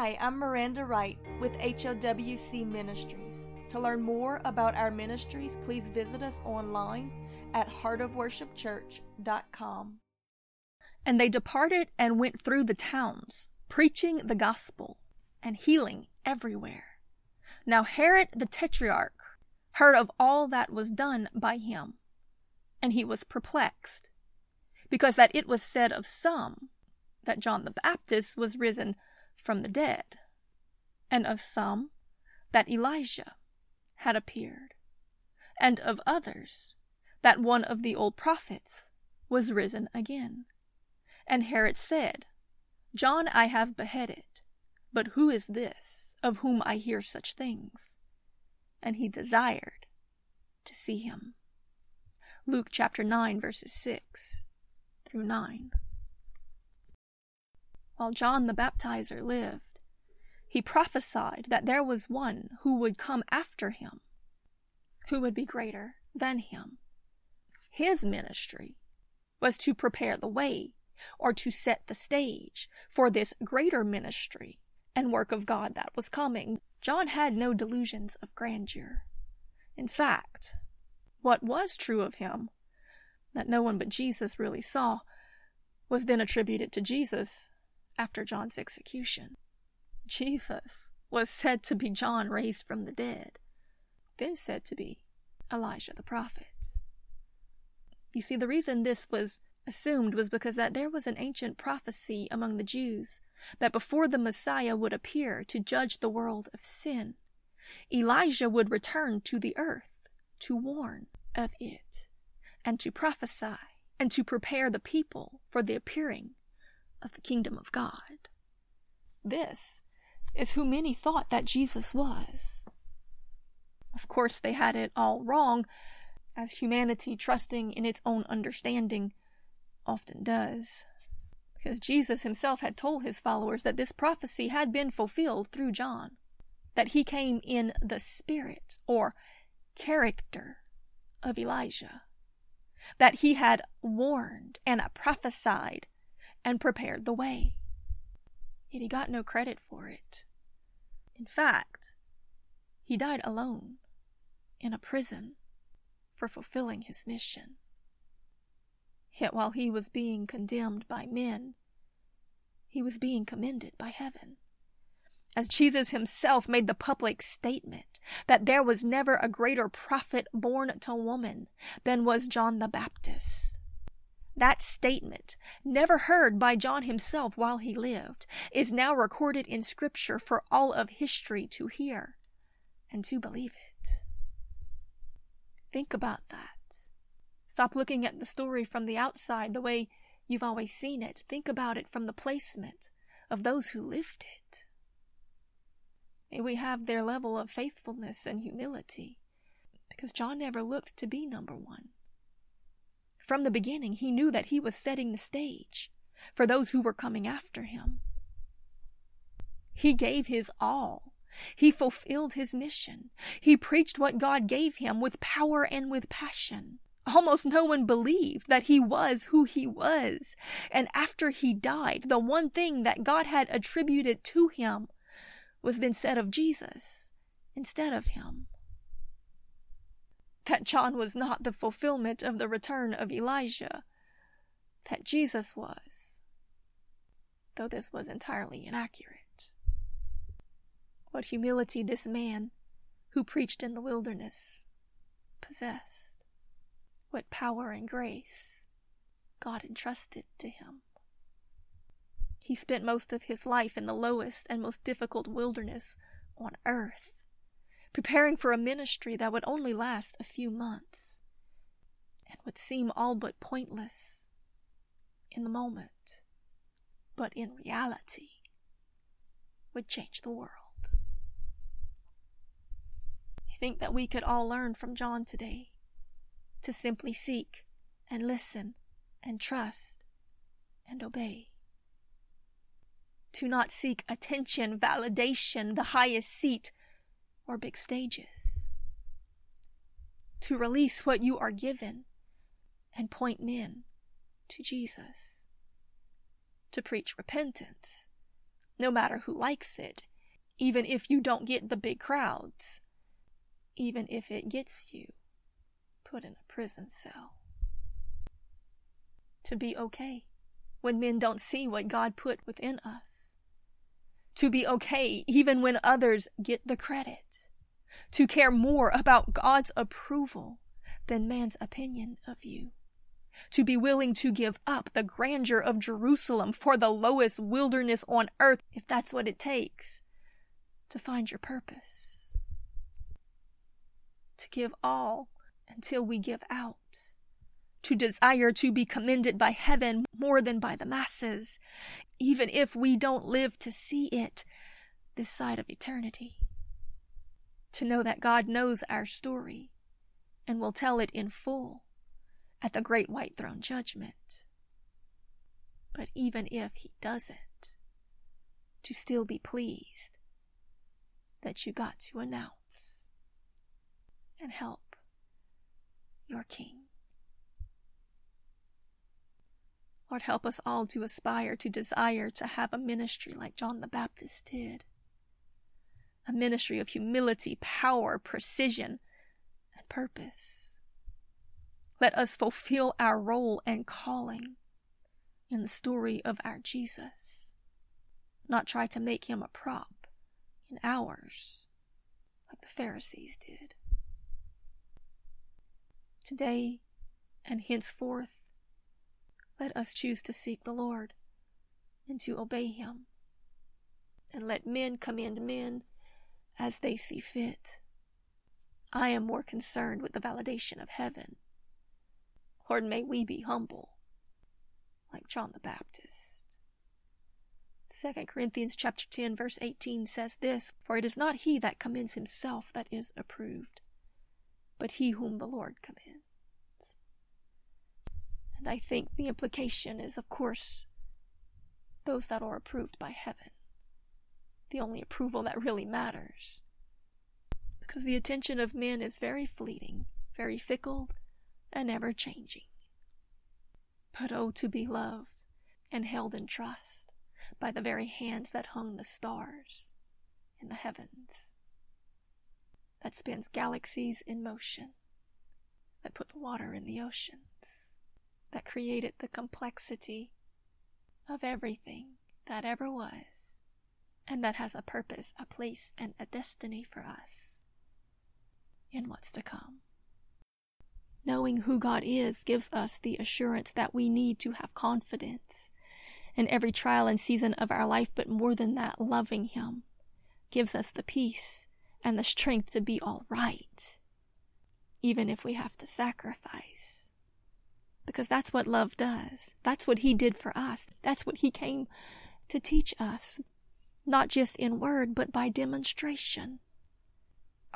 Hi, I'm Miranda Wright with HOWC Ministries. To learn more about our ministries, please visit us online at heartofworshipchurch.com. And they departed and went through the towns, preaching the gospel and healing everywhere. Now Herod the Tetrarch heard of all that was done by him, and he was perplexed, because that it was said of some that John the Baptist was risen from the dead, and of some that Elijah had appeared, and of others that one of the old prophets was risen again. And Herod said, John I have beheaded, but who is this of whom I hear such things? And he desired to see him. Luke chapter 9, verses 6 through 9. While John the Baptizer lived, he prophesied that there was one who would come after him, who would be greater than him. His ministry was to prepare the way or to set the stage for this greater ministry and work of God that was coming. John had no delusions of grandeur. In fact, what was true of him, that no one but Jesus really saw, was then attributed to Jesus after John's execution. Jesus was said to be John raised from the dead, then said to be Elijah the prophet. You see, the reason this was assumed was because that there was an ancient prophecy among the Jews that before the Messiah would appear to judge the world of sin, Elijah would return to the earth to warn of it and to prophesy and to prepare the people for the appearing of the kingdom of God. This is who many thought that Jesus was. Of course, they had it all wrong, as humanity trusting in its own understanding often does. Because Jesus himself had told his followers that this prophecy had been fulfilled through John, that he came in the spirit or character of Elijah, that he had warned and prophesied and prepared the way. Yet he got no credit for it. In fact, he died alone in a prison for fulfilling his mission. Yet while he was being condemned by men, he was being commended by heaven. As Jesus himself made the public statement that there was never a greater prophet born to woman than was John the Baptist. That statement, never heard by John himself while he lived, is now recorded in Scripture for all of history to hear and to believe it. Think about that. Stop looking at the story from the outside the way you've always seen it. Think about it from the placement of those who lived it. May we have their level of faithfulness and humility, because John never looked to be number one. From the beginning, he knew that he was setting the stage for those who were coming after him. He gave his all. He fulfilled his mission. He preached what God gave him with power and with passion. Almost no one believed that he was who he was. And after he died, the one thing that God had attributed to him was then said of Jesus instead of him that John was not the fulfillment of the return of Elijah, that Jesus was, though this was entirely inaccurate. What humility this man, who preached in the wilderness, possessed. What power and grace God entrusted to him. He spent most of his life in the lowest and most difficult wilderness on earth preparing for a ministry that would only last a few months and would seem all but pointless in the moment, but in reality would change the world. I think that we could all learn from John today to simply seek and listen and trust and obey. To not seek attention, validation, the highest seat or big stages. To release what you are given and point men to Jesus. To preach repentance no matter who likes it, even if you don't get the big crowds, even if it gets you put in a prison cell. To be okay when men don't see what God put within us. To be okay even when others get the credit. To care more about God's approval than man's opinion of you to be willing to give up the grandeur of Jerusalem for the lowest wilderness on earth, if that's what it takes to find your purpose. To give all until we give out. To desire to be commended by heaven more than by the masses, even if we don't live to see it this side of eternity. To know that God knows our story and will tell it in full at the great white throne judgment. But even if he doesn't, to still be pleased that you got to announce and help your King. Lord, help us all to aspire, to desire to have a ministry like John the Baptist did. A ministry of humility, power, precision, and purpose. Let us fulfill our role and calling in the story of our Jesus, not try to make him a prop in ours like the Pharisees did. Today and henceforth, let us choose to seek the Lord and to obey him, and let men commend men as they see fit. I am more concerned with the validation of heaven Lord, may we be humble, like John the Baptist. 2 Corinthians chapter 10 verse 18 says this, For it is not he that commends himself that is approved, but he whom the Lord commends. And I think the implication is, of course, those that are approved by heaven. The only approval that really matters. Because the attention of men is very fleeting, very fickle, and ever changing. But oh, to be loved and held in trust by the very hands that hung the stars in the heavens, that spins galaxies in motion, that put the water in the oceans, that created the complexity of everything that ever was, and that has a purpose, a place, and a destiny for us in what's to come. Knowing who God is gives us the assurance that we need to have confidence in every trial and season of our life, but more than that, loving Him gives us the peace and the strength to be all right, even if we have to sacrifice. Because that's what love does. That's what He did for us. That's what He came to teach us, not just in word, but by demonstration.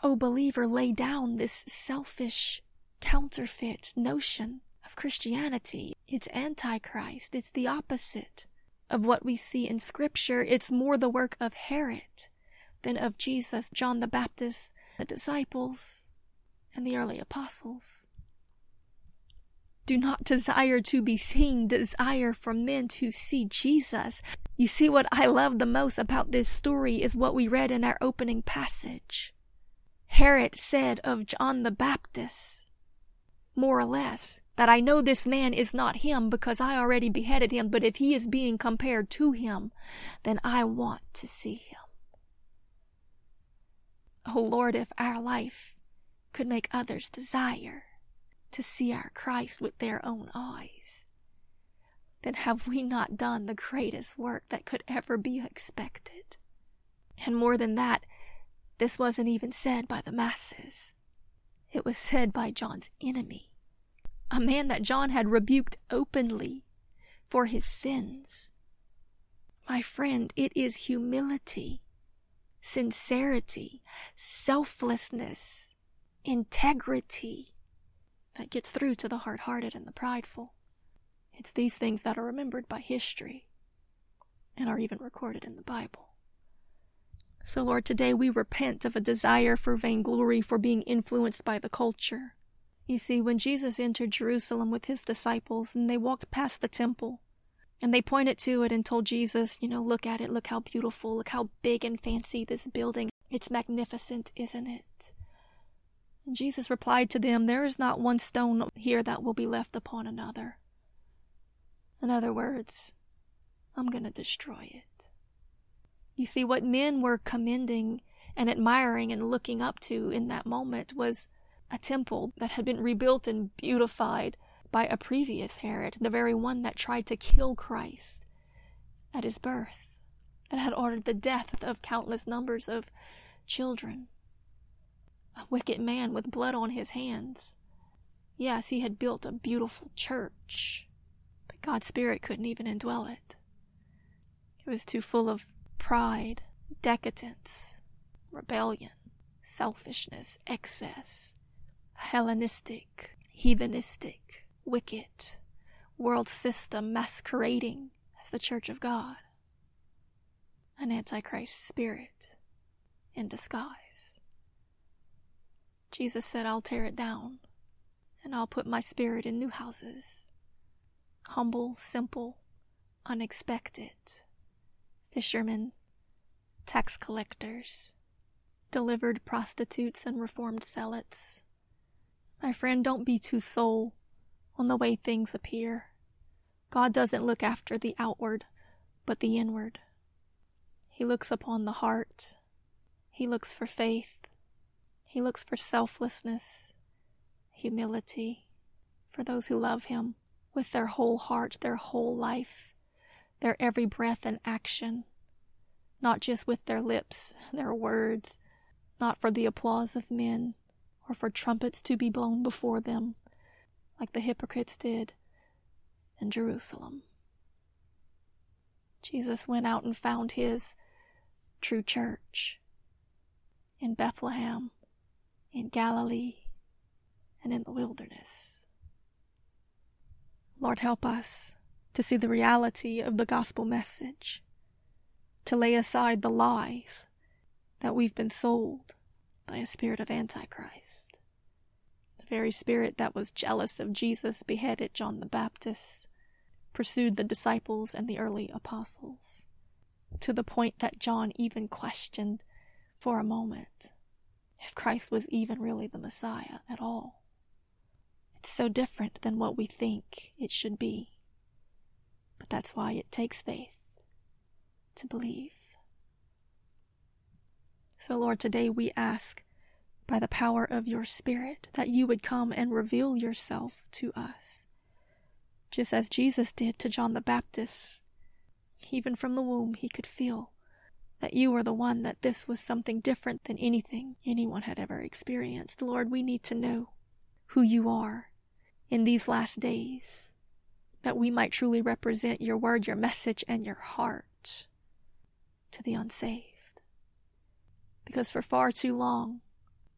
Oh, believer, lay down this selfish, counterfeit notion of Christianity. It's antichrist. It's the opposite of what we see in scripture. It's more the work of Herod than of Jesus, John the Baptist, the disciples, and the early apostles. Do not desire to be seen, desire for men to see Jesus. You see, what I love the most about this story is what we read in our opening passage. Herod said of John the Baptist, more or less, that I know this man is not him because I already beheaded him, but if he is being compared to him, then I want to see him. Oh Lord, if our life could make others desire to see our Christ with their own eyes, then have we not done the greatest work that could ever be expected? And more than that, this wasn't even said by the masses. It was said by John's enemy, a man that John had rebuked openly for his sins. My friend, it is humility, sincerity, selflessness, integrity that gets through to the hard hearted and the prideful. It's these things that are remembered by history and are even recorded in the Bible. So, Lord, today we repent of a desire for vainglory, for being influenced by the culture. You see, when Jesus entered Jerusalem with his disciples and they walked past the temple, And they pointed to it and told Jesus, you know, look at it, look how beautiful, look how big and fancy this building. It's magnificent, isn't it? Jesus replied to them, There is not one stone here that will be left upon another. In other words, I'm going to destroy it. You see, what men were commending and admiring and looking up to in that moment was a temple that had been rebuilt and beautified by a previous Herod, the very one that tried to kill Christ at his birth and had ordered the death of countless numbers of children. A wicked man with blood on his hands. Yes, he had built a beautiful church, but God's Spirit couldn't even indwell it. It was too full of pride, decadence, rebellion, selfishness, excess, Hellenistic, heathenistic, wicked, world system masquerading as the Church of God. An Antichrist spirit in disguise. Jesus said, I'll tear it down, and I'll put my spirit in new houses. Humble, simple, unexpected. Fishermen, tax collectors, delivered prostitutes and reformed zealots. My friend, don't be too sold on the way things appear. God doesn't look after the outward, but the inward. He looks upon the heart. He looks for faith. He looks for selflessness, humility, for those who love Him with their whole heart, their whole life, their every breath and action, not just with their lips, their words, not for the applause of men, or for trumpets to be blown before them, like the hypocrites did in Jerusalem. Jesus went out and found his true church in Bethlehem, in Galilee, and in the wilderness. Lord, help us to see the reality of the gospel message, to lay aside the lies that we've been sold by a spirit of Antichrist. The very spirit that was jealous of Jesus beheaded John the Baptist, pursued the disciples and the early apostles, to the point that John even questioned for a moment if Christ was even really the Messiah at all. It's so different than what we think it should be. But that's why it takes faith to believe. So, Lord, today we ask by the power of your Spirit that you would come and reveal yourself to us, just as Jesus did to John the Baptist. Even from the womb, he could feel that you were the one, that this was something different than anything anyone had ever experienced. Lord, we need to know who you are in these last days, that we might truly represent your word, your message, and your heart to the unsaved because for far too long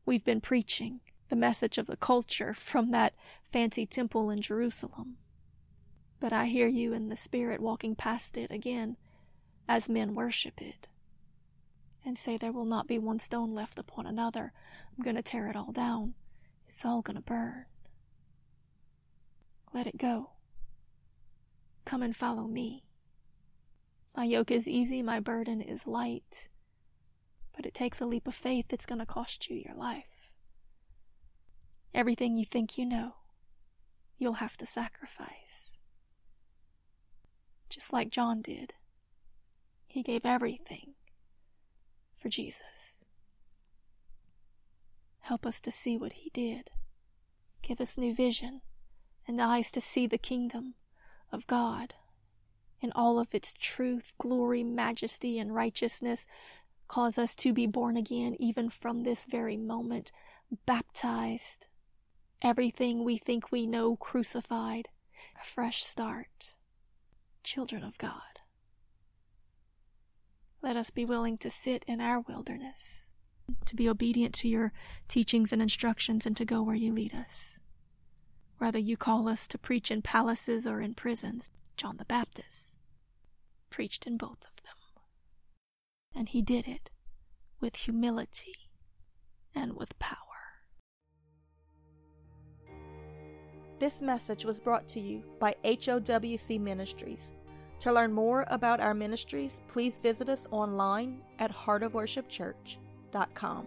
we've been preaching the message of the culture from that fancy temple in Jerusalem. But I hear you in the Spirit walking past it again as men worship it and say, There will not be one stone left upon another. I'm going to tear it all down. It's all going to burn. Let it go. Come and follow me. My yoke is easy, my burden is light but it takes a leap of faith that's going to cost you your life. Everything you think you know, you'll have to sacrifice. Just like John did. He gave everything for Jesus. Help us to see what he did. Give us new vision and eyes to see the kingdom of God in all of its truth, glory, majesty, and righteousness Cause us to be born again even from this very moment, baptized. Everything we think we know crucified. A fresh start. Children of God. Let us be willing to sit in our wilderness, to be obedient to your teachings and instructions, and to go where you lead us. Whether you call us to preach in palaces or in prisons, John the Baptist preached in both of them. and he did it with humility and with power. This message was brought to you by HOWC Ministries. To learn more about our ministries, please visit us online at heartofworshipchurch.com.